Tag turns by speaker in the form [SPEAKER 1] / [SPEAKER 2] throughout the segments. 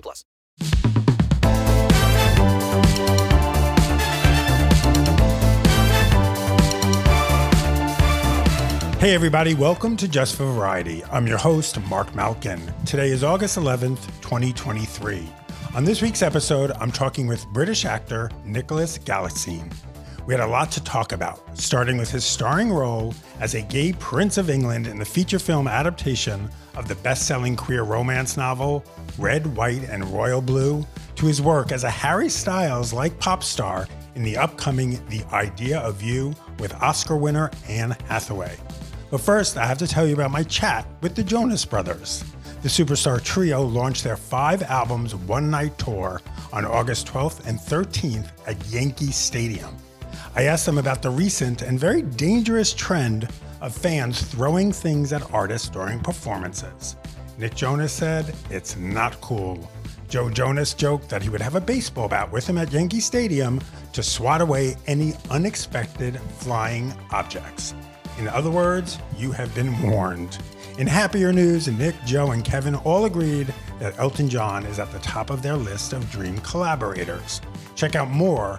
[SPEAKER 1] plus.
[SPEAKER 2] Hey, everybody, welcome to Just for Variety. I'm your host, Mark Malkin. Today is August 11th, 2023. On this week's episode, I'm talking with British actor Nicholas Galitzine. We had a lot to talk about, starting with his starring role as a gay prince of England in the feature film adaptation of the best selling queer romance novel Red, White, and Royal Blue, to his work as a Harry Styles like pop star in the upcoming The Idea of You with Oscar winner Anne Hathaway. But first, I have to tell you about my chat with the Jonas Brothers. The superstar trio launched their five albums one night tour on August 12th and 13th at Yankee Stadium. I asked them about the recent and very dangerous trend of fans throwing things at artists during performances. Nick Jonas said, It's not cool. Joe Jonas joked that he would have a baseball bat with him at Yankee Stadium to swat away any unexpected flying objects. In other words, you have been warned. In happier news, Nick, Joe, and Kevin all agreed that Elton John is at the top of their list of dream collaborators. Check out more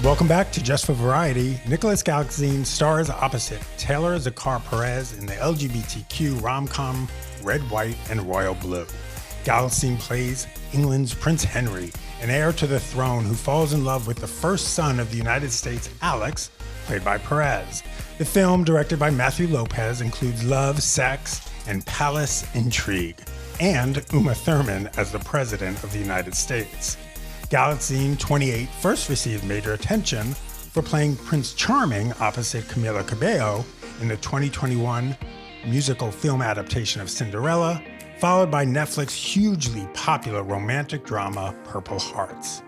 [SPEAKER 2] Welcome back to Just for Variety. Nicholas Galitzine stars opposite Taylor Zakhar Perez in the LGBTQ rom com Red, White, and Royal Blue. Galitzine plays England's Prince Henry, an heir to the throne who falls in love with the first son of the United States, Alex, played by Perez. The film, directed by Matthew Lopez, includes love, sex, and palace intrigue, and Uma Thurman as the President of the United States. Galitzine, 28, first received major attention for playing Prince Charming opposite Camila Cabello in the 2021 musical film adaptation of Cinderella, followed by Netflix's hugely popular romantic drama Purple Hearts.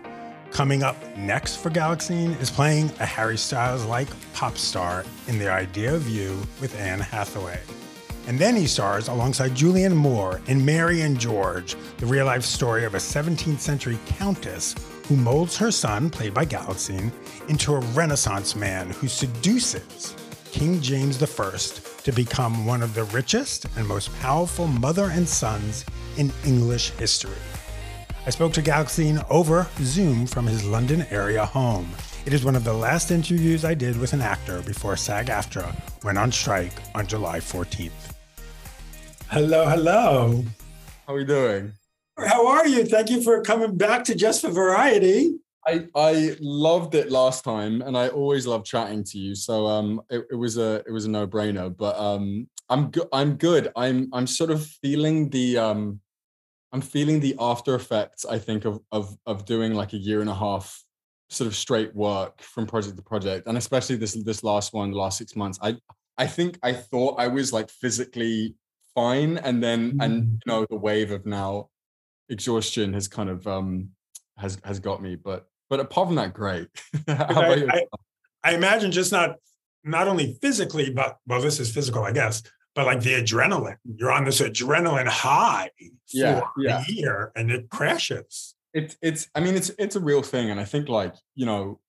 [SPEAKER 2] Coming up next for Galitzine is playing a Harry Styles like pop star in The Idea of You with Anne Hathaway. And then he stars alongside Julianne Moore in Mary and George, the real life story of a 17th century countess who molds her son, played by Galitzine, into a Renaissance man who seduces King James I to become one of the richest and most powerful mother and sons in English history. I spoke to Galitzine over Zoom from his London area home. It is one of the last interviews I did with an actor before SAG AFTRA went on strike on July 14th. Hello, hello.
[SPEAKER 3] How are we doing?
[SPEAKER 2] How are you? Thank you for coming back to Just for Variety.
[SPEAKER 3] I I loved it last time, and I always love chatting to you. So um, it, it was a it was a no brainer. But um, I'm good. I'm good. I'm I'm sort of feeling the um, I'm feeling the after effects. I think of of of doing like a year and a half sort of straight work from project to project, and especially this this last one, the last six months. I I think I thought I was like physically fine, and then and you know the wave of now exhaustion has kind of um has has got me. But but apart from that, great.
[SPEAKER 2] I? I, I imagine just not not only physically, but well, this is physical, I guess, but like the adrenaline. You're on this adrenaline high
[SPEAKER 3] Yeah,
[SPEAKER 2] for
[SPEAKER 3] yeah.
[SPEAKER 2] a year and it crashes.
[SPEAKER 3] it's it's i mean it's it's a real thing and i think like you know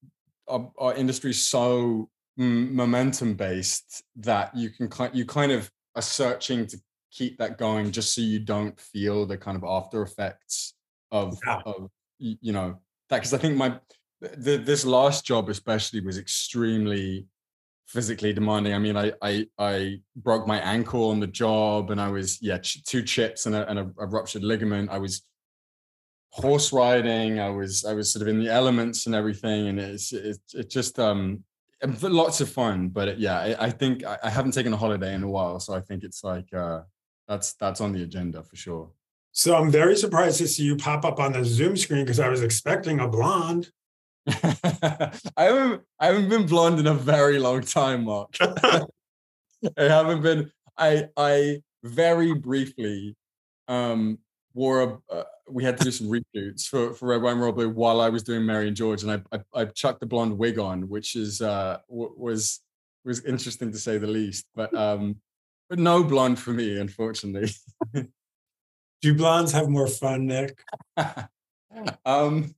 [SPEAKER 3] our, our industry is so mm, momentum based that you can kind you kind of are searching to keep that going just so you don't feel the kind of after effects of
[SPEAKER 2] Yeah.
[SPEAKER 3] of you know that because i think my the, this last job especially was extremely physically demanding. I mean i i i broke my ankle on the job and i was yeah ch- two chips and a, and a, a ruptured ligament. I was horse riding. I was i was sort of in the elements and everything and it's it, it just um lots of fun but it, yeah I, I think I, I haven't taken a holiday in a while so i think it's like uh that's that's on the agenda for sure
[SPEAKER 2] So I'm very surprised to see you pop up on the Zoom screen because I was expecting a blonde.
[SPEAKER 3] i haven't i haven't been blonde in a very long time mark i haven't been i i very briefly um wore a uh, we had to do some reshoots for for red white royal blue while i was doing mary and george and i i, I chucked the blonde wig on which is uh w- was was interesting to say the least but um but no blonde for me unfortunately.
[SPEAKER 2] Do blondes have more fun, Nick?
[SPEAKER 3] um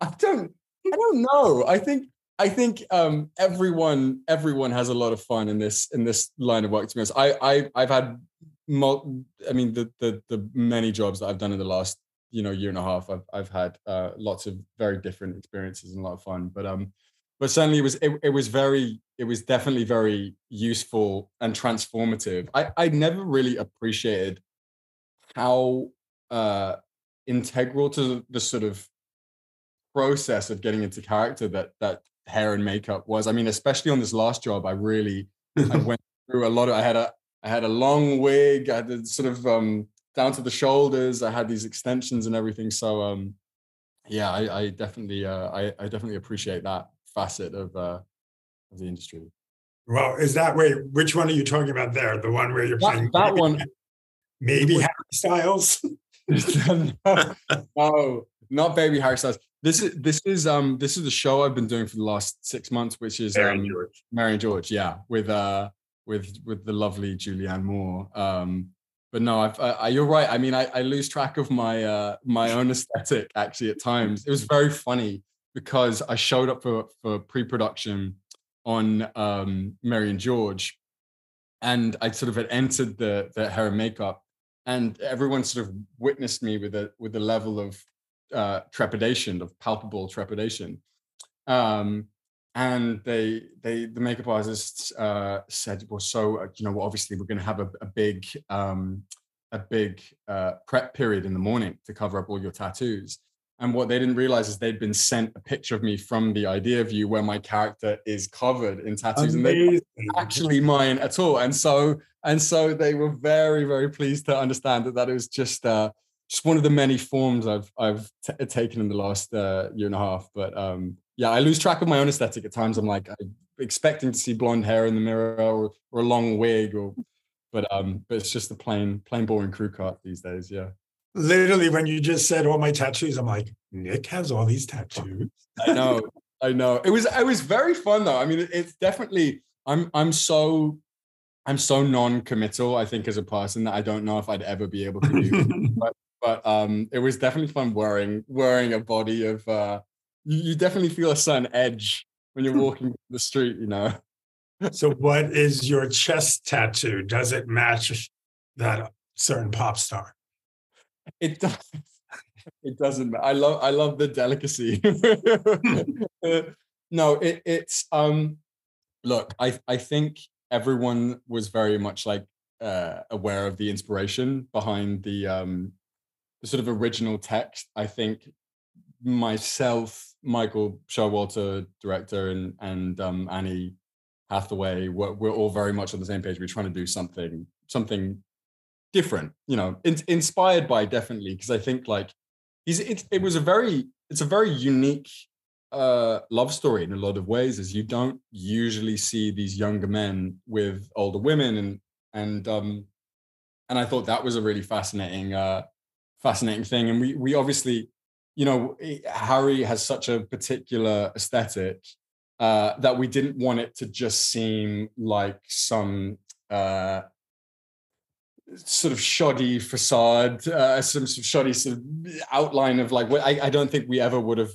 [SPEAKER 3] i don't i don't know. I think i think um everyone everyone has a lot of fun in this in this line of work to be honest. I i i've had mul- i mean the the the many jobs that i've done in the last you know year and a half i've i've had uh lots of very different experiences and a lot of fun. But um but certainly it was it, it was very it was definitely very useful and transformative i i never really appreciated how uh integral to the sort of process of getting into character that that hair and makeup was. I mean, especially on this last job, I really I went through a lot of I had a I had a long wig, I had sort of um down to the shoulders, I had these extensions and everything. So um yeah, I, I definitely uh I, I definitely appreciate that facet of uh of the industry.
[SPEAKER 2] Well, is that way? which one are you talking about there? The one where you're
[SPEAKER 3] That,
[SPEAKER 2] playing
[SPEAKER 3] that
[SPEAKER 2] maybe-
[SPEAKER 3] one
[SPEAKER 2] maybe Harry Styles?
[SPEAKER 3] no, no, not baby Harry Styles. This is this is um this is the show I've been doing for the last six months, which is
[SPEAKER 2] Harry
[SPEAKER 3] um,
[SPEAKER 2] George.
[SPEAKER 3] Mary and George, yeah, with uh with with the lovely Julianne Moore. Um, but no, I've, I, I, you're right. I mean, I, I lose track of my uh my own aesthetic actually at times. It was very funny because I showed up for for pre-production on um Mary and George, and I sort of had entered the the hair and makeup, and everyone sort of witnessed me with a with a level of uh, trepidation, of palpable trepidation. Um, and they they the makeup artists uh, said, "Well, so uh, you know, well, obviously we're going to have a, a big um, a big uh, prep period in the morning to cover up all your tattoos." And what they didn't realize is they'd been sent a picture of me from the idea of you where my character is covered in tattoos, and they
[SPEAKER 2] Amazing.
[SPEAKER 3] actually mine at all. And so and so they were very very pleased to understand that that it was just uh, just one of the many forms I've I've t- taken in the last uh, year and a half. But um, yeah, I lose track of my own aesthetic at times. I'm like I'm expecting to see blonde hair in the mirror or, or a long wig or. But um, but it's just a plain, plain boring crew cut these days. Yeah,
[SPEAKER 2] Literally, when you just said all my tattoos, I'm like, Nick has all these tattoos.
[SPEAKER 3] I know, I know. It was it was very fun though. I mean, it's definitely. I'm I'm so I'm so non-committal. I think as a person that I don't know if I'd ever be able to do. but um, it was definitely fun wearing wearing a body of. Uh, you, you definitely feel a certain edge when you're walking the street. You know.
[SPEAKER 2] so, what is your chest tattoo? Does it match that certain pop star?
[SPEAKER 3] It does. It doesn't. I love. I love the delicacy. No, it, it's. Um, look, I I think everyone was very much like uh, aware of the inspiration behind the um, the sort of original text. I think myself, Michael Showalter, director, and and um, Annie Hathaway, we're, we're all very much on the same page. We're trying to do something something different, you know, in, inspired by definitely because I think like he's it, it was a very it's a very unique uh love story in a lot of ways as you don't usually see these younger men with older women and and um and I thought that was a really fascinating uh fascinating thing and we we obviously you know, Harry has such a particular aesthetic uh, that we didn't want it to just seem like some uh, sort of shoddy facade, uh, some sort of shoddy sort of outline of like. I, I don't think we ever would have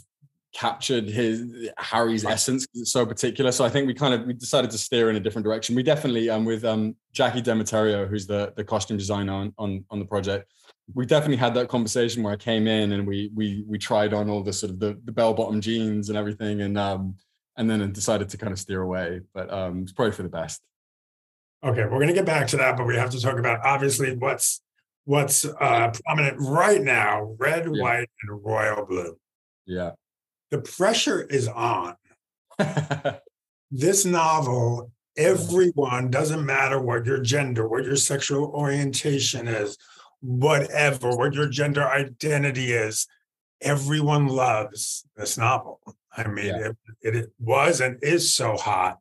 [SPEAKER 3] captured his Harry's essence because it's so particular. So I think we kind of we decided to steer in a different direction. We definitely um with um Jackie Demeterio, who's the the costume designer on on, on the project. We definitely had that conversation where I came in and we we we tried on all the sort of the, the bell bottom jeans and everything and um and then decided to kind of steer away. But um it's probably for the best.
[SPEAKER 2] Okay, we're gonna get back to that, but we have to talk about obviously what's what's uh prominent right now, red,
[SPEAKER 3] Yeah.
[SPEAKER 2] white, and royal blue.
[SPEAKER 3] Yeah.
[SPEAKER 2] The pressure is on. this novel, everyone, doesn't matter what your gender, what your sexual orientation is, whatever, what your gender identity is, everyone loves this novel. I mean,
[SPEAKER 3] Yeah.
[SPEAKER 2] it, it was and is so hot.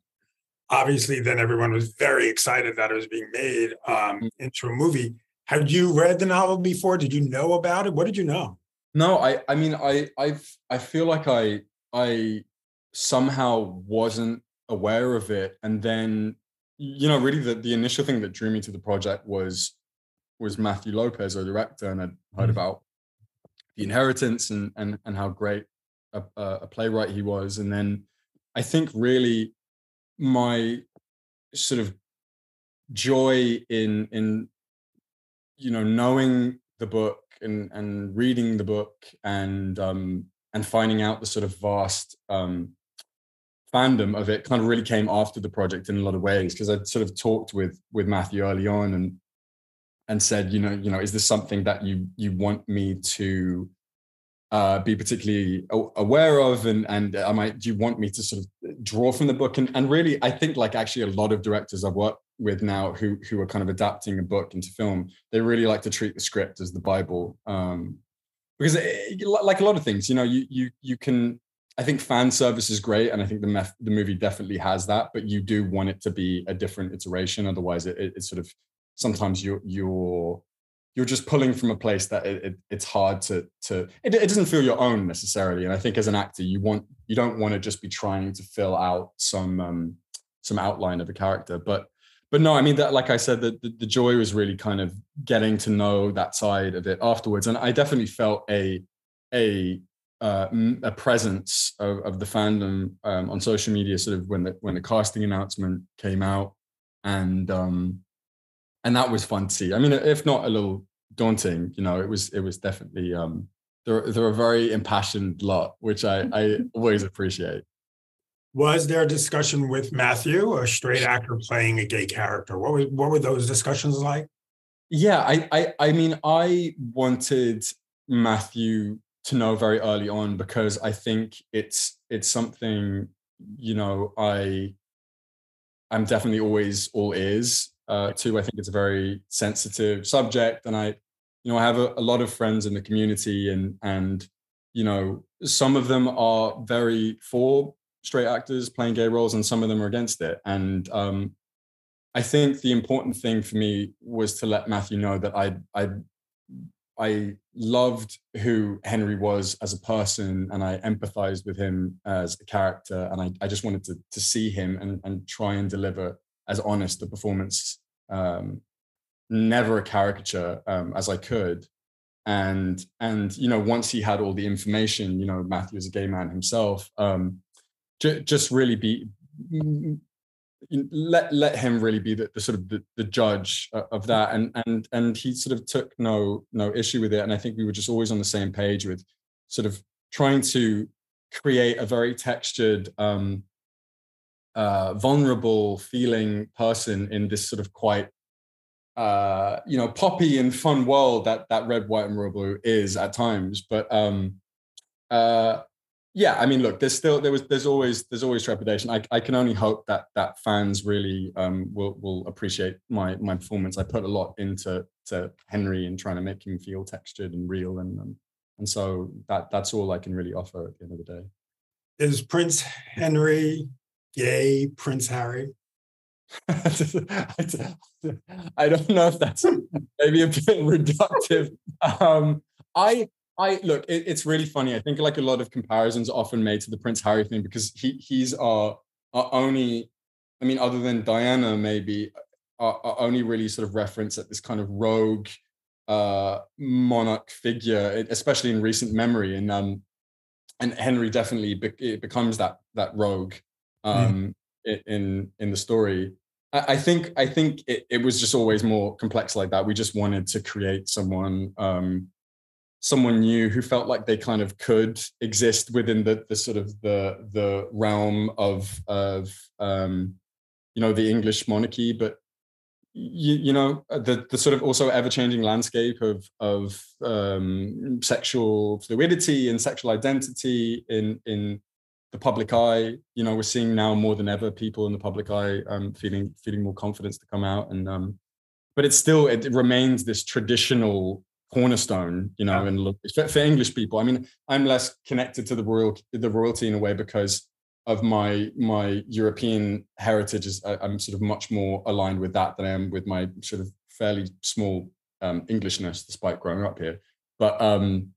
[SPEAKER 2] Obviously, then everyone was very excited that it was being made um,
[SPEAKER 3] Mm.
[SPEAKER 2] into a movie. Had you read the novel before? Did you know about it? What did you know?
[SPEAKER 3] No, I I mean I I I feel like I I somehow wasn't aware of it and then you know really the, the initial thing that drew me to the project was was Matthew Lopez, our director, and I'd heard
[SPEAKER 2] Mhm.
[SPEAKER 3] about the inheritance and and and how great a a playwright he was. And then I think really my sort of joy in in you know knowing the book and and reading the book and um and finding out the sort of vast um fandom of it kind of really came after the project in a lot of ways because I'd sort of talked with with Matthew early on and and said you know you know is this something that you you want me to uh, be particularly aware of and and I might do you want me to sort of draw from the book? And and really I think like actually a lot of directors I've worked with now who who are kind of adapting a book into film they really like to treat the script as the bible um because it, like a lot of things you know you you you can I think fan service is great and I think the meth- the movie definitely has that but you do want it to be a different iteration otherwise it, it, it's sort of sometimes you're you're you're just pulling from a place that it, it, it's hard to to it, it doesn't feel your own necessarily. And i think as an actor you want you don't want to just be trying to fill out some um some outline of a character. But but no i mean that like i said the, the the joy was really kind of getting to know that side of it afterwards. And i definitely felt a a uh, a presence of, of the fandom um, on social media sort of when the when the casting announcement came out. And um and that was fun to see. I mean, if not a little daunting, you know, it was it was definitely um they're they're a very impassioned lot, which I I always appreciate.
[SPEAKER 2] Was there a discussion with Matthew, a straight actor playing a gay character? What were what were those discussions like?
[SPEAKER 3] Yeah, I I I mean, I wanted Matthew to know very early on because I think it's it's something, you know, I I'm definitely always all ears uh, to. I think it's a very sensitive subject, and I, you know, I have a, a lot of friends in the community, and and you know, some of them are very for straight actors playing gay roles, and some of them are against it. And um, I think the important thing for me was to let Matthew know that I I I loved who Henry was as a person and I empathized with him as a character. And I, I just wanted to, to see him and, and try and deliver as honest a performance, um, never a caricature um, as I could. And, and, you know, once he had all the information, you know, Matthew is a gay man himself, um, ju- just really be, let let him really be the, the sort of the, the judge of that and and and he sort of took no no issue with it and i think we were just always on the same page with sort of trying to create a very textured um uh vulnerable feeling person in this sort of quite uh you know poppy and fun world that that red white and royal blue is at times. But um uh yeah i mean look there's still there was there's always there's always trepidation. I, I can only hope that that fans really um will will appreciate my my performance. I put a lot into to henry and trying to make him feel textured and real and um, and so that that's all i can really offer at the end of the day.
[SPEAKER 2] Is Prince Henry gay Prince Harry?
[SPEAKER 3] I don't know if that's maybe a bit reductive. Um, I I look, it, it's really funny. I think like a lot of comparisons often made to the Prince Harry thing because he he's our, our only, I mean, other than Diana, maybe our, our only really sort of reference at this kind of rogue uh monarch figure, especially in recent memory. And um and Henry definitely be- becomes that that rogue um in in the story. I, I think I think it, it was just always more complex like that. We just wanted to create someone um someone new who felt like they kind of could exist within the the sort of the the realm of of um, you know the English monarchy, but you, you know the the sort of also ever changing landscape of of um, sexual fluidity and sexual identity in in the public eye. You know, we're seeing now more than ever people in the public eye um, feeling feeling more confidence to come out and. Um, but it's still it remains this traditional cornerstone, you know, yeah. and look for, for, English people. I mean, I'm less connected to the royal the royalty in a way because of my my European heritage. Is I, am sort of much more aligned with that than I am with my sort of fairly small um, Englishness, despite growing up here. But um,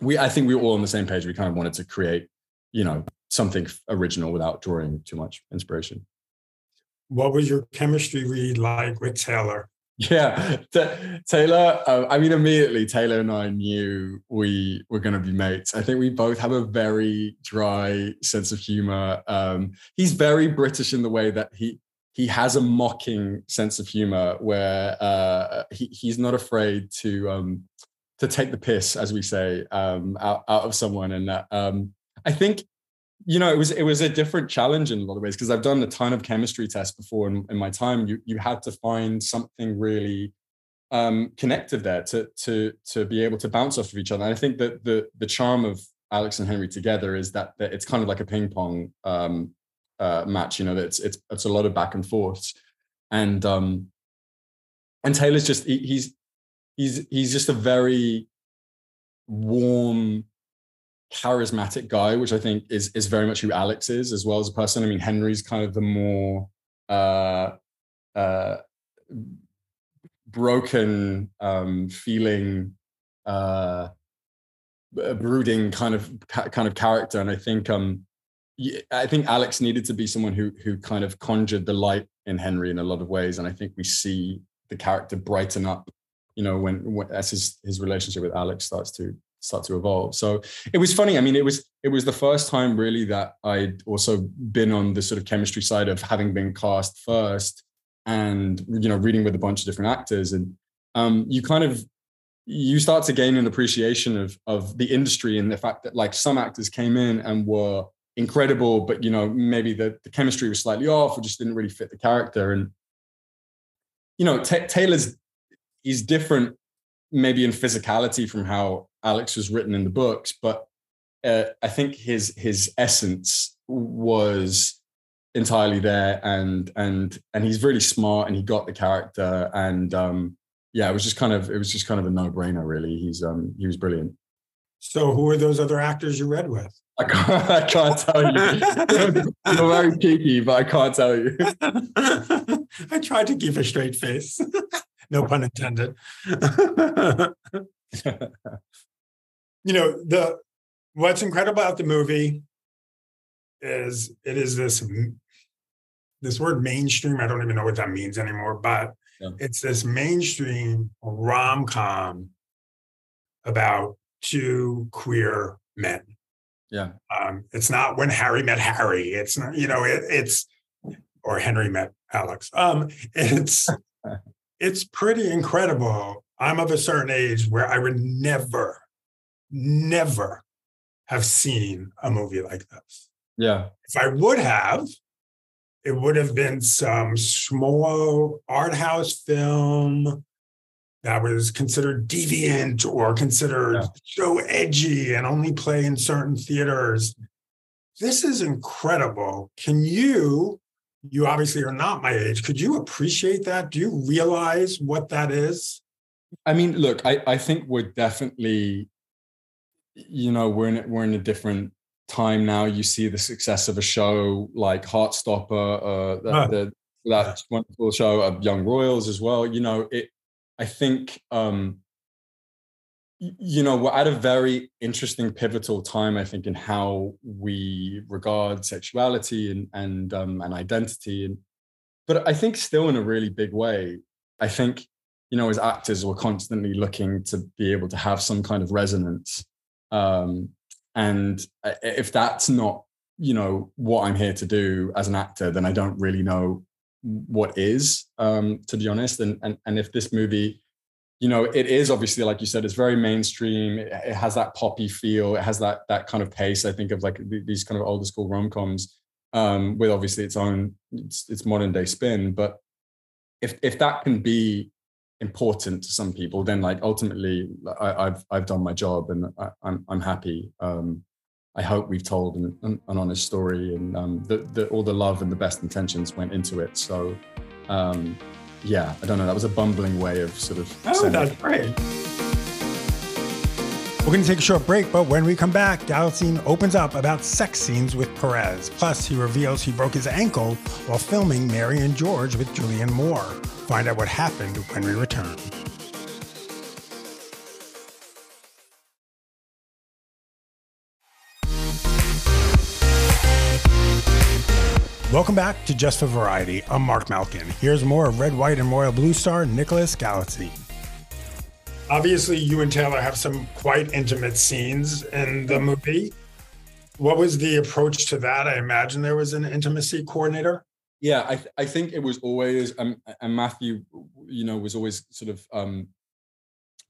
[SPEAKER 3] we, I think we were all on the same page. We kind of wanted to create, you know, something original without drawing too much inspiration.
[SPEAKER 2] What was your chemistry read like with Taylor?
[SPEAKER 3] Yeah, T- Taylor. Uh, I mean, immediately Taylor and I knew we were going to be mates. I think we both have a very dry sense of humor. Um, he's very British in the way that he he has a mocking sense of humor, where uh, he he's not afraid to um, to take the piss, as we say, um, out, out of someone. And uh, um, I think you know, it was it was a different challenge in a lot of ways because I've done a ton of chemistry tests before in, in my time. You you had to find something really um, connective there to to to be able to bounce off of each other. And I think that the the charm of Alex and Henry together is that, that it's kind of like a ping pong um, uh, match. You know, it's it's it's a lot of back and forth, and um, and Taylor's just he, he's he's he's just a very warm charismatic guy, which I think is is very much who Alex is as well as a person. I mean, Henry's kind of the more uh, uh, broken, um, feeling, uh, brooding kind of kind of character, and I think um, I think Alex needed to be someone who who kind of conjured the light in Henry in a lot of ways, and I think we see the character brighten up, you know, when, when as his his relationship with Alex starts to start to evolve. So it was funny. I mean, it was it was the first time really that I'd also been on the sort of chemistry side of having been cast first and you know reading with a bunch of different actors and um, you kind of you start to gain an appreciation of of the industry and the fact that like some actors came in and were incredible but you know maybe the, the chemistry was slightly off or just didn't really fit the character and you know T- taylor's he's different maybe in physicality from how Alex was written in the books, but uh, I think his his essence was entirely there, and and and he's really smart, and he got the character, and um, yeah, it was just kind of it was just kind of a no brainer, really. He's um he was brilliant.
[SPEAKER 2] So, who are those other actors you read with?
[SPEAKER 3] I can't, I can't tell you. You're very cheeky, but I can't tell you.
[SPEAKER 2] I tried to keep a straight face. No pun intended. You know the what's incredible about the movie is it is this this word mainstream i don't even know what that means anymore but yeah. it's this mainstream rom-com about two queer men.
[SPEAKER 3] Yeah.
[SPEAKER 2] Um, it's not when harry met harry it's not you know it, it's or henry met alex. Um, it's it's pretty incredible i'm of a certain age where i would never never have seen a movie like this.
[SPEAKER 3] Yeah.
[SPEAKER 2] If I would have, it would have been some small art house film that was considered deviant or considered yeah. so edgy and only play in certain theaters. This is incredible. Can you, you obviously are not my age, could you appreciate that? Do you realize what that is?
[SPEAKER 3] I mean, look, I, I think we're definitely you know we're in we're in a different time now. You see the success of a show like Heartstopper, uh, the, oh. the, that wonderful show of Young Royals as well. You know, it. I think um, you know we're at a very interesting pivotal time i think in how we regard sexuality and and um and identity and but i think still in a really big way. I think you know as actors we're constantly looking to be able to have some kind of resonance um and if that's not you know what i'm here to do as an actor then i don't really know what is um to be honest and and, and if this movie you know it is obviously like you said it's very mainstream. It, it has that poppy feel. It has that that kind of pace i think of like th- these kind of older school rom-coms um with obviously its own its, its modern day spin. But if if that can be important to some people then like ultimately I, i've i've done my job and I, i'm i'm happy. Um i hope we've told an, an, an honest story and um the, the all the love and the best intentions went into it. So um yeah i don't know that was a bumbling way of sort of
[SPEAKER 2] Oh,
[SPEAKER 3] saying
[SPEAKER 2] that's great. We're going to take a short break, but when we come back, Galitzine opens up about sex scenes with Perez. Plus, he reveals he broke his ankle while filming Mary and George with Julianne Moore. Find out what happened when we return. Welcome back to Just for Variety. I'm Mark Malkin. Here's more of Red, White, and Royal Blue star Nicholas Galitzine. Obviously, you and Taylor have some quite intimate scenes in the movie. What was the approach to that? I imagine there was an intimacy coordinator.
[SPEAKER 3] yeah i th- i think it was always um, and matthew you know was always sort of um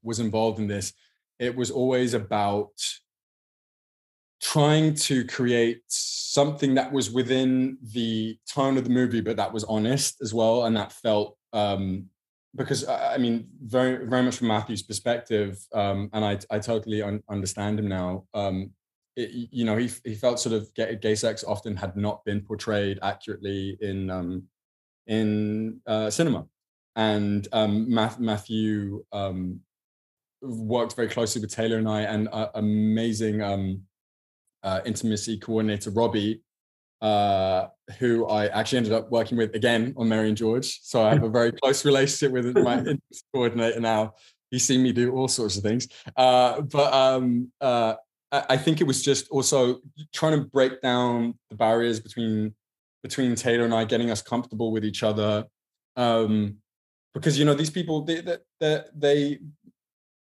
[SPEAKER 3] was involved in this it was always about trying to create something that was within the tone of the movie but that was honest as well and that felt um because i I mean very very much from matthew's perspective um and i i totally un- understand him now um it, you know, he he felt sort of gay, gay sex often had not been portrayed accurately in um, in uh, cinema, and um, Matthew um, worked very closely with Taylor and I, and uh, amazing um, uh, intimacy coordinator Robbie, uh, who I actually ended up working with again on Mary and George. So I have a very close relationship with my intimacy coordinator now. He's seen me do all sorts of things, uh, but um, uh, I think it was just also trying to break down the barriers between between Taylor and I, getting us comfortable with each other. Um, because you know these people, they they they, they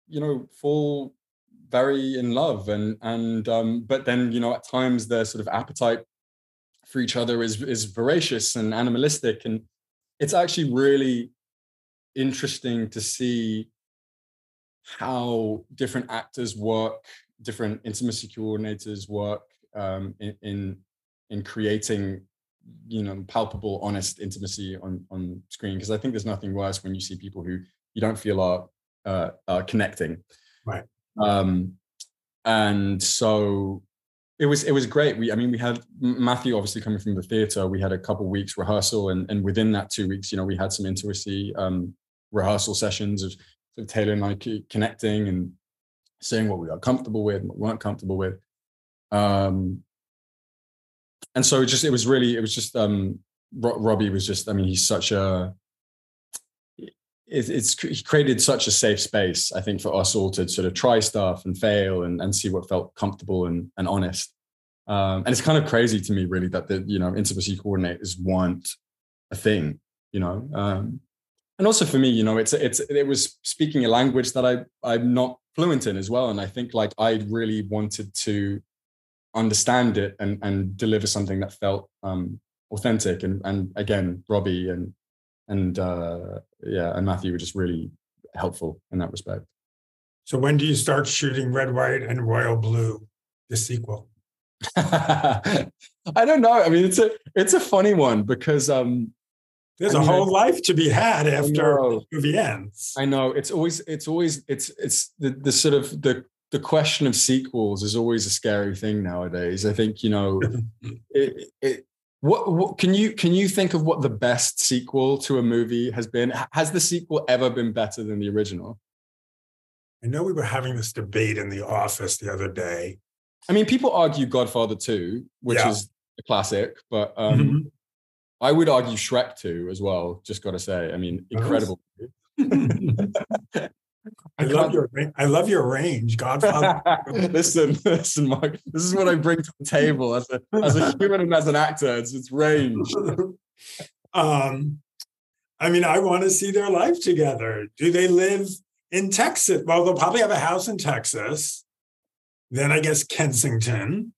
[SPEAKER 3] you know fall very in love, and and um, but then you know at times their sort of appetite for each other is is voracious and animalistic, and it's actually really interesting to see how different actors work different intimacy coordinators work um, in, in in creating you know palpable honest intimacy on on screen. Because i think there's nothing worse when you see people who you don't feel are uh, are connecting.
[SPEAKER 2] Right.
[SPEAKER 3] Um and so it was it was great we i mean we had matthew obviously coming from the theater we had a couple weeks rehearsal and and within that two weeks you know we had some intimacy um rehearsal sessions of, of taylor and I connecting and seeing what we are comfortable with what we weren't comfortable with. Um, and so it just it was really it was just um, Robbie was just I mean he's such a it, it's created such a safe space I think for us all to sort of try stuff and fail and, and see what felt comfortable and, and honest. Um, and it's kind of crazy to me really that the you know intimacy coordinators want a thing you know um, and also for me you know it's it's it was speaking a language that I I'm not fluent in as well and i think like i really wanted to understand it and and deliver something that felt um authentic and and again robbie and and uh yeah and matthew were just really helpful in that respect
[SPEAKER 2] So when do you start shooting Red, White, and Royal Blue, the sequel?
[SPEAKER 3] i don't know i mean it's a it's a funny one because um
[SPEAKER 2] There's
[SPEAKER 3] I
[SPEAKER 2] a
[SPEAKER 3] mean,
[SPEAKER 2] whole life to be had after the movie ends.
[SPEAKER 3] I know it's always it's always it's it's the the sort of the the question of sequels is always a scary thing nowadays. I think you know it, it what, what can you can you think of what the best sequel to a movie has been? Has the sequel ever been better than the original?
[SPEAKER 2] I know we were having this debate in the office the other day.
[SPEAKER 3] I mean, people argue Godfather 2, which
[SPEAKER 2] Yeah.
[SPEAKER 3] is a classic, but um,
[SPEAKER 2] Mhm.
[SPEAKER 3] I would argue Shrek 2 as well. Just got to say, I mean, incredible.
[SPEAKER 2] I love your ra- I love your range, Godfather.
[SPEAKER 3] listen, listen, Mike. This is what I bring to the table as a as a human and as an actor. It's it's range.
[SPEAKER 2] um, I mean, I want to see their life together. Do they live in Texas? Well, they'll probably have a house in Texas. Then I guess Kensington.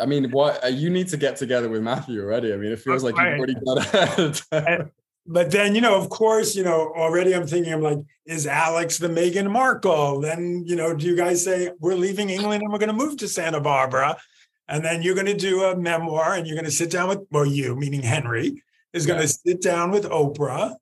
[SPEAKER 3] I mean, what uh, you need to get together with Matthew already. I mean, it feels like you've already got ahead.
[SPEAKER 2] But then, you know, of course, you know, already I'm thinking, I'm like, is Alex the Meghan Markle? Then, you know, do you guys say we're leaving England and we're going to move to Santa Barbara? And then you're going to do a memoir and you're going to sit down with, well, you, meaning Henry, is going to sit down with Oprah.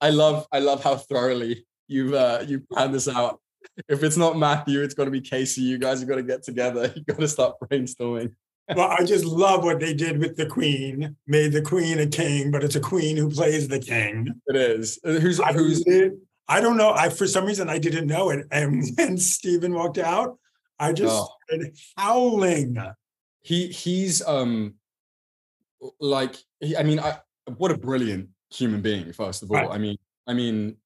[SPEAKER 3] I love I love how thoroughly you've uh, you've planned this out. If it's not Matthew, it's going to be Casey. You guys have got to get together. You got to start brainstorming.
[SPEAKER 2] Well, I just love what they did with the queen, made the queen a king, but it's a queen who plays the king.
[SPEAKER 3] It is Uh, who's
[SPEAKER 2] I,
[SPEAKER 3] who's
[SPEAKER 2] did- I don't know. I for some reason I didn't know it. And when Stephen walked out, I just
[SPEAKER 3] Oh.
[SPEAKER 2] started howling.
[SPEAKER 3] he he's um like he, I mean I what a brilliant human being first of all.
[SPEAKER 2] Right.
[SPEAKER 3] I mean I mean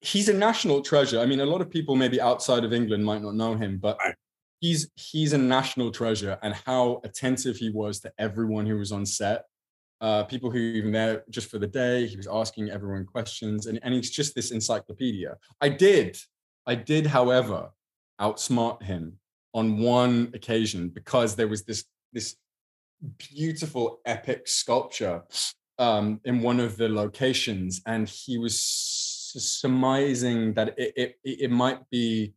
[SPEAKER 3] he's a national treasure. I mean a lot of people maybe outside of England might not know him, but
[SPEAKER 2] Right.
[SPEAKER 3] He's he's a national treasure and how attentive he was to everyone who was on set. Uh, people who even there just for the day, he was asking everyone questions, and, and he's just this encyclopedia. I did, I did, however, outsmart him on one occasion because there was this this beautiful epic sculpture um, in one of the locations, and he was surmising that it it, it might be,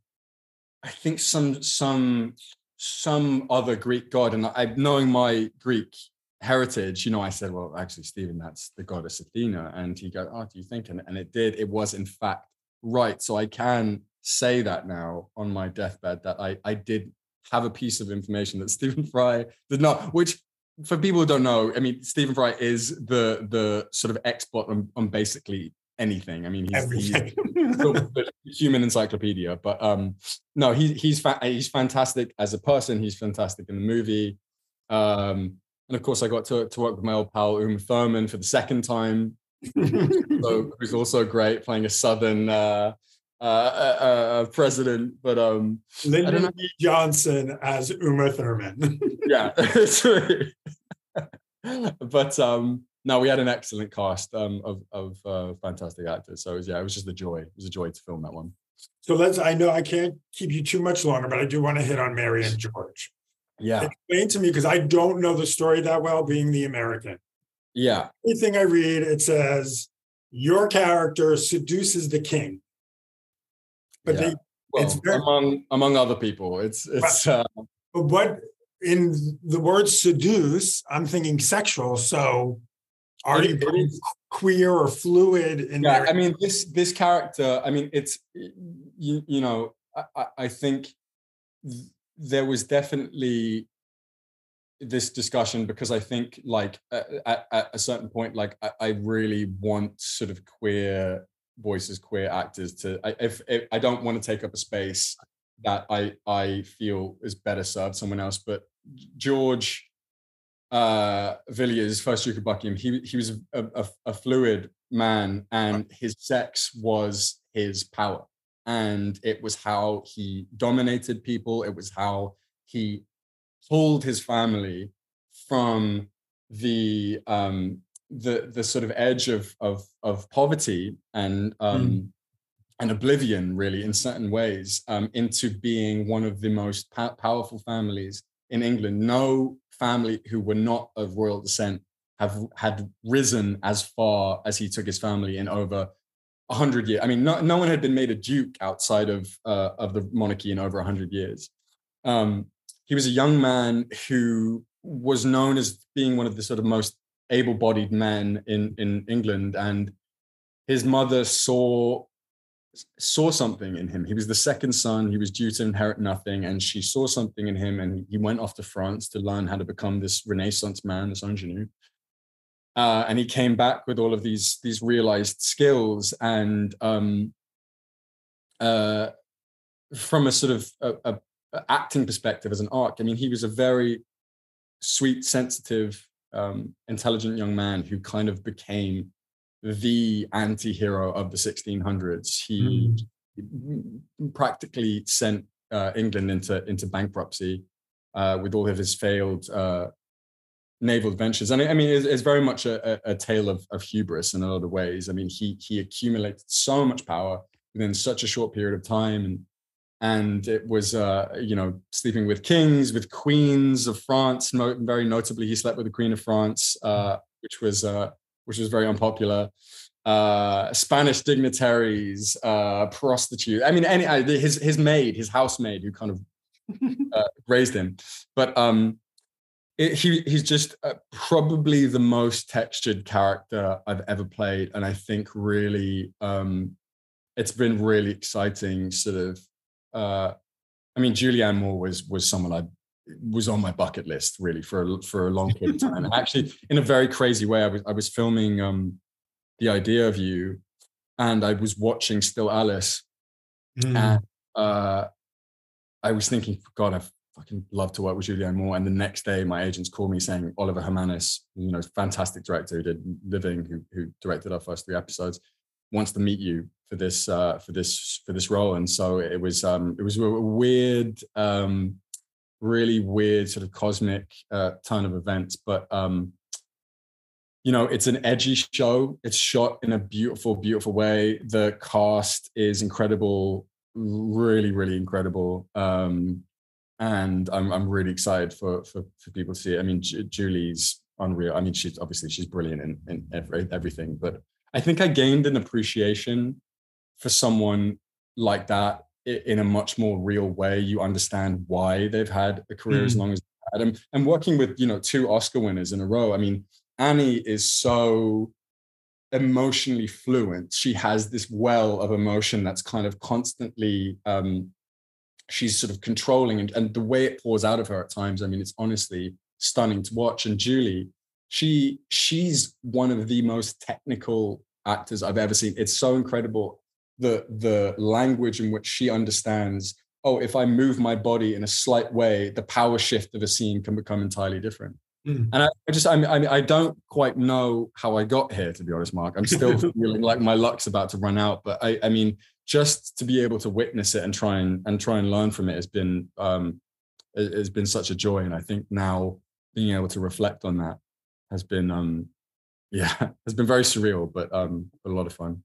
[SPEAKER 3] I think some some some other Greek god, and I knowing my Greek heritage, you know, I said, well, actually, Stephen, that's the goddess Athena, and he goes, oh, do you think? And, and it did. It was in fact right. So I can say that now on my deathbed that I I did have a piece of information that Stephen Fry did not, which for people who don't know, I mean, Stephen Fry is the the sort of expert on, on basically anything. I mean, he's, he's
[SPEAKER 2] Everything.
[SPEAKER 3] the the human encyclopedia. But um, no, he, he's fa- he's fantastic as a person. He's fantastic in the movie. Um, and of course, I got to, to work with my old pal Uma Thurman for the second time, so, who's also great, playing a southern uh, uh, uh, uh, president. But um,
[SPEAKER 2] Lyndon. B. Johnson as Uma Thurman.
[SPEAKER 3] yeah, it's really- but um, no, we had an excellent cast um, of of uh, fantastic actors. So it was, yeah, it was just a joy. It was a joy to film that one.
[SPEAKER 2] so let's, I know I can't keep you too much longer, but I do want to hit on Mary and George.
[SPEAKER 3] Yeah,
[SPEAKER 2] Explain to me, because I don't know the story that well, being the American.
[SPEAKER 3] yeah.
[SPEAKER 2] Anything I read, it says your character seduces the king. But
[SPEAKER 3] yeah.
[SPEAKER 2] they
[SPEAKER 3] well,
[SPEAKER 2] it's very-
[SPEAKER 3] among among other people, it's it's uh,
[SPEAKER 2] But what in the word seduce, I'm thinking sexual. So are you
[SPEAKER 3] it
[SPEAKER 2] putting
[SPEAKER 3] is.
[SPEAKER 2] queer or fluid in
[SPEAKER 3] yeah.
[SPEAKER 2] there?
[SPEAKER 3] I mean, this this character. I mean, it's you you know, I I, think th- there was definitely this discussion because I think like at, at, at a certain point, like I, I really want sort of queer voices, queer actors to. I, if, if I don't want to take up a space that I I feel is better served someone else, but George uh Villiers, first Duke of Buckingham, he he was a, a, a fluid man, and his sex was his power, and it was how he dominated people. It was how he pulled his family from the um the the sort of edge of of of poverty and um and oblivion really in certain ways um into being one of the most pow- powerful families in England no family who were not of royal descent have had risen as far as he took his family in over a hundred years. I mean, no, no one had been made a duke outside of uh, of the monarchy in over a hundred years. Um, he was a young man who was known as being one of the sort of most able-bodied men in in England, and his mother saw saw something in him. He was the second son. He was due to inherit nothing, and she saw something in him, and he went off to France to learn how to become this Renaissance man, this ingenue. Uh, and he came back with all of these these realized skills, and um, uh, from a sort of a, a, acting perspective as an arc, I mean, he was a very sweet, sensitive um, intelligent young man who kind of became the anti-hero of the 1600s. He practically sent uh, England into into bankruptcy uh, with all of his failed uh, naval adventures. And I I mean, it's, it's very much a, a, tale of, of hubris in a lot of ways. I mean, he he accumulated so much power within such a short period of time, and and it was uh, you know sleeping with kings, with queens of France. Very notably, he slept with the Queen of France, uh, which was uh, which was very unpopular. Uh, Spanish dignitaries, uh, prostitute. I mean, any uh, his his maid, his housemaid, who kind of uh, raised him. But um, it, he he's just uh, probably the most textured character I've ever played, and I think really um, it's been really exciting. Sort of, uh, I mean, Julianne Moore was was someone I was on my bucket list really for a, for a long period of time. Actually, in a very crazy way, I was I was filming um, the idea of you, and I was watching Still Alice,
[SPEAKER 2] Mm.
[SPEAKER 3] and uh, I was thinking, God, I fucking love to work with Julianne Moore. And the next day, my agents called me saying Oliver Hermanus, you know, fantastic director who did Living, who who directed our first three episodes, wants to meet you for this uh, for this for this role. And so it was um, it was a weird, um, really weird sort of cosmic uh, turn of events, but. Um, you know, it's an edgy show. It's shot in a beautiful, beautiful way. The cast is incredible, really, really incredible. Um, and I'm I'm really excited for for for people to see it. I mean, Ju- Julie's unreal. I mean, she's obviously she's brilliant in in every, everything, but I think I gained an appreciation for someone like that in a much more real way. You understand why they've had a career as
[SPEAKER 2] Mm.
[SPEAKER 3] long as they've had, and, and working with you know two Oscar winners in a row. I mean, Annie is so emotionally fluent. She has this well of emotion that's kind of constantly um, she's sort of controlling and, and the way it pours out of her at times i mean it's honestly stunning to watch and julie she she's one of the most technical actors i've ever seen it's so incredible the the language in which she understands oh if i move my body in a slight way the power shift of a scene can become entirely different.
[SPEAKER 2] Mm.
[SPEAKER 3] and I, I just I mean, I mean I don't quite know how I got here to be honest Mark. I'm still feeling like my luck's about to run out but I I mean just to be able to witness it and try and and try and learn from it has been um it- has been such a joy. And I think now being able to reflect on that has been um yeah has been very surreal but um a lot of fun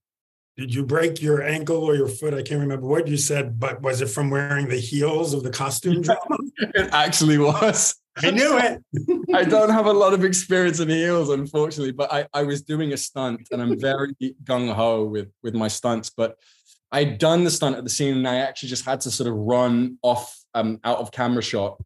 [SPEAKER 2] Did you break your ankle or your foot? I can't remember what you said, but was it from wearing the heels of the costume drama?
[SPEAKER 3] it actually was
[SPEAKER 2] I knew it.
[SPEAKER 3] I don't have a lot of experience in heels, unfortunately, but I, I was doing a stunt and I'm very gung ho with, with my stunts. But I'd done the stunt at the scene and I actually just had to sort of run off um, out of camera shot.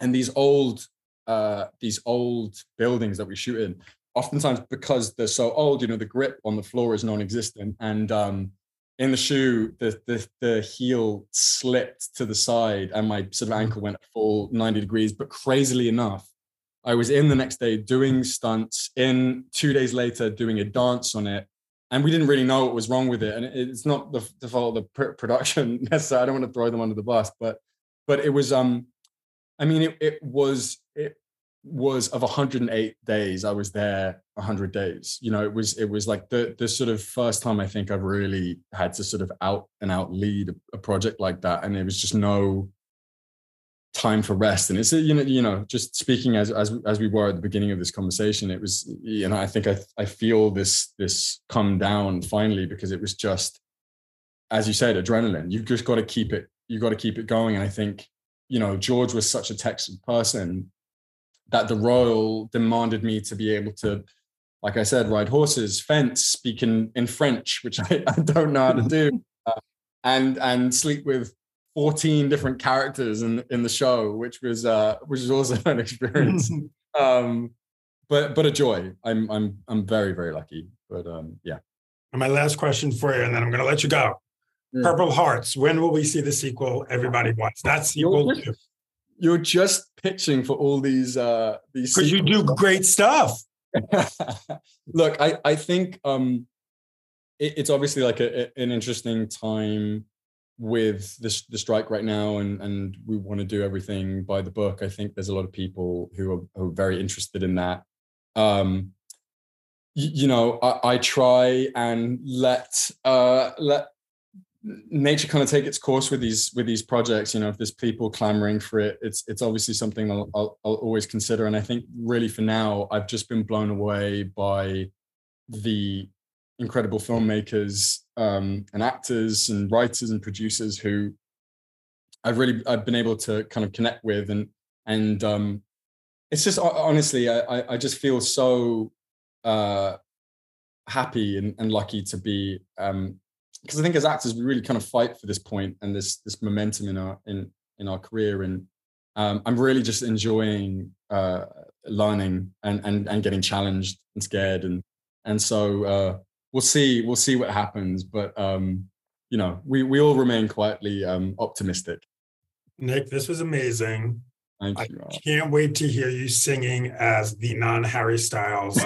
[SPEAKER 3] And these old, uh, these old buildings that we shoot in, oftentimes because they're so old, you know, the grip on the floor is non-existent. And um, in the shoe, the, the the heel slipped to the side and my sort of ankle went full 90 degrees. But crazily enough, I was in the next day doing stunts, in two days later doing a dance on it. And we didn't really know what was wrong with it. And it's not the, the fault of the pr- production necessarily. I don't want to throw them under the bus, but but it was um I mean it, it was it was of 108 days i was there 100 days. You know it was it was like the the sort of first time i think i've really had to sort of out and out lead a, project like that. And it was just no time for rest. And it's you know you know just speaking as as as we were at the beginning of this conversation it was you know i think i i feel this this come down finally because it was just as you said adrenaline. You've just got to keep it you've got to keep it going. And i think you know george was such a texted person that the royal demanded me to be able to, like I said, ride horses, fence, speak in, in French, which I, I don't know how to do, uh, and and sleep with 14 different characters in in the show, which was uh, which was also an experience. um, but but a joy. I'm I'm I'm very very lucky. But um, yeah.
[SPEAKER 2] And my last question for you, and then I'm going to let you go.
[SPEAKER 3] Mm.
[SPEAKER 2] Purple Hearts. When will we see the sequel? Everybody wants that sequel
[SPEAKER 3] You're just pitching for all these uh these
[SPEAKER 2] because you do great stuff.
[SPEAKER 3] Look, I I think um, it, it's obviously like a, a- an interesting time with this the strike right now, and and we want to do everything by the book. I think there's a lot of people who are, who are very interested in that. um, you, you know, I, I, try and let uh, let nature kind of take its course with these with these projects. You know, if there's people clamoring for it, it's it's obviously something I'll, I'll, I'll always consider. And I think really for now, I've just been blown away by the incredible filmmakers um, and actors and writers and producers who I've really I've been able to kind of connect with and and um, it's just honestly I I just feel so uh, happy and, and lucky to be um, because I think as actors we really kind of fight for this point and this this momentum in our in in our career and um, I'm really just enjoying uh, learning and and and getting challenged and scared and and so uh, we'll see we'll see what happens but um, you know we we all remain quietly um, optimistic
[SPEAKER 2] Nick, this was amazing.
[SPEAKER 3] Thank
[SPEAKER 2] I
[SPEAKER 3] you.
[SPEAKER 2] can't wait to hear you singing as the non-Harry Styles.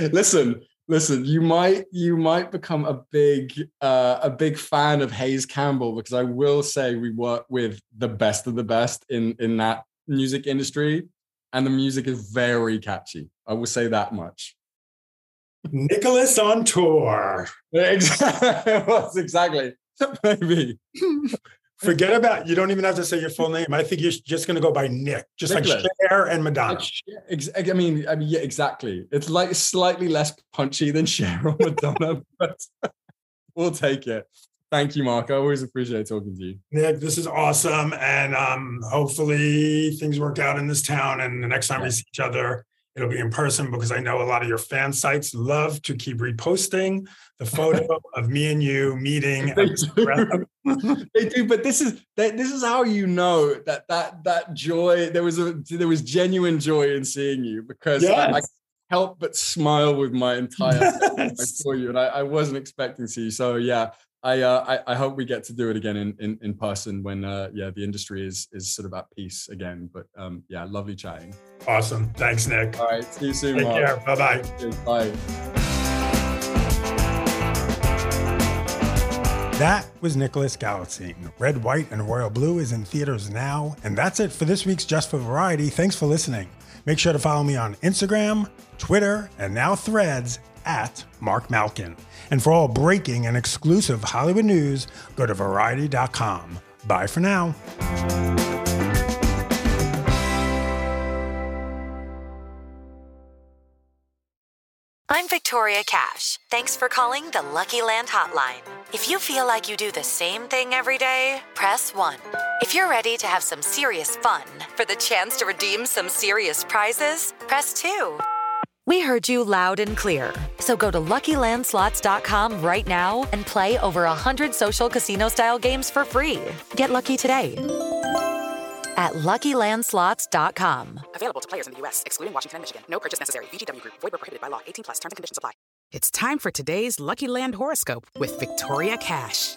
[SPEAKER 3] listen, listen. You might you might become a big uh, a big fan of Hayes Campbell because I will say we work with the best of the best in in that music industry, and the music is very catchy. I will say that much.
[SPEAKER 2] Nicholas on tour.
[SPEAKER 3] Exactly. exactly. Maybe.
[SPEAKER 2] Forget about you don't even have to say your full name. I think you're just going to go by Nick, just Nicholas. like Cher and Madonna.
[SPEAKER 3] I mean, I mean, yeah, exactly. It's like slightly less punchy than Cher or Madonna, but we'll take it. Thank you, Mark. I always appreciate talking to you.
[SPEAKER 2] Nick, this is awesome, and um, hopefully things work out in this town. And the next time yeah. we see each other, It'll be in person because I know a lot of your fan sites love to keep reposting the photo of me and you meeting.
[SPEAKER 3] They do. they do, but this is this is how you know that that that joy there was a there was genuine joy in seeing you because yes. I, I help but smile with my entire. I saw you and I, I wasn't expecting to see you. So yeah, I, uh, I, I hope we get to do it again in in, in person when uh, yeah the industry is is sort of at peace again. But um, yeah, lovely chatting.
[SPEAKER 2] Awesome. Thanks, Nick.
[SPEAKER 3] All right. See you soon.
[SPEAKER 2] Take Mark. care. Bye bye.
[SPEAKER 3] Bye.
[SPEAKER 2] That was Nicholas Galitzine. Red, White, and Royal Blue is in theaters now. And that's it for this week's Just for Variety. Thanks for listening. Make sure to follow me on Instagram, Twitter, and now Threads at Mark Malkin. And for all breaking and exclusive Hollywood news, go to variety.com. Bye for now.
[SPEAKER 4] I'm Victoria Cash. Thanks for calling the Lucky Land Hotline. If you feel like you do the same thing every day, press 1. If you're ready to have some serious fun for the chance to redeem some serious prizes, press 2. We heard you loud and clear. So go to LuckyLandSlots.com right now and play over 100 social casino-style games for free. Get lucky today at LuckyLandSlots.com.
[SPEAKER 1] Available to players in the U.S., excluding Washington and Michigan. No purchase necessary. VGW Group. Void were prohibited by law. 18 plus. Terms and conditions apply.
[SPEAKER 5] It's time for today's Lucky Land horoscope with Victoria Cash.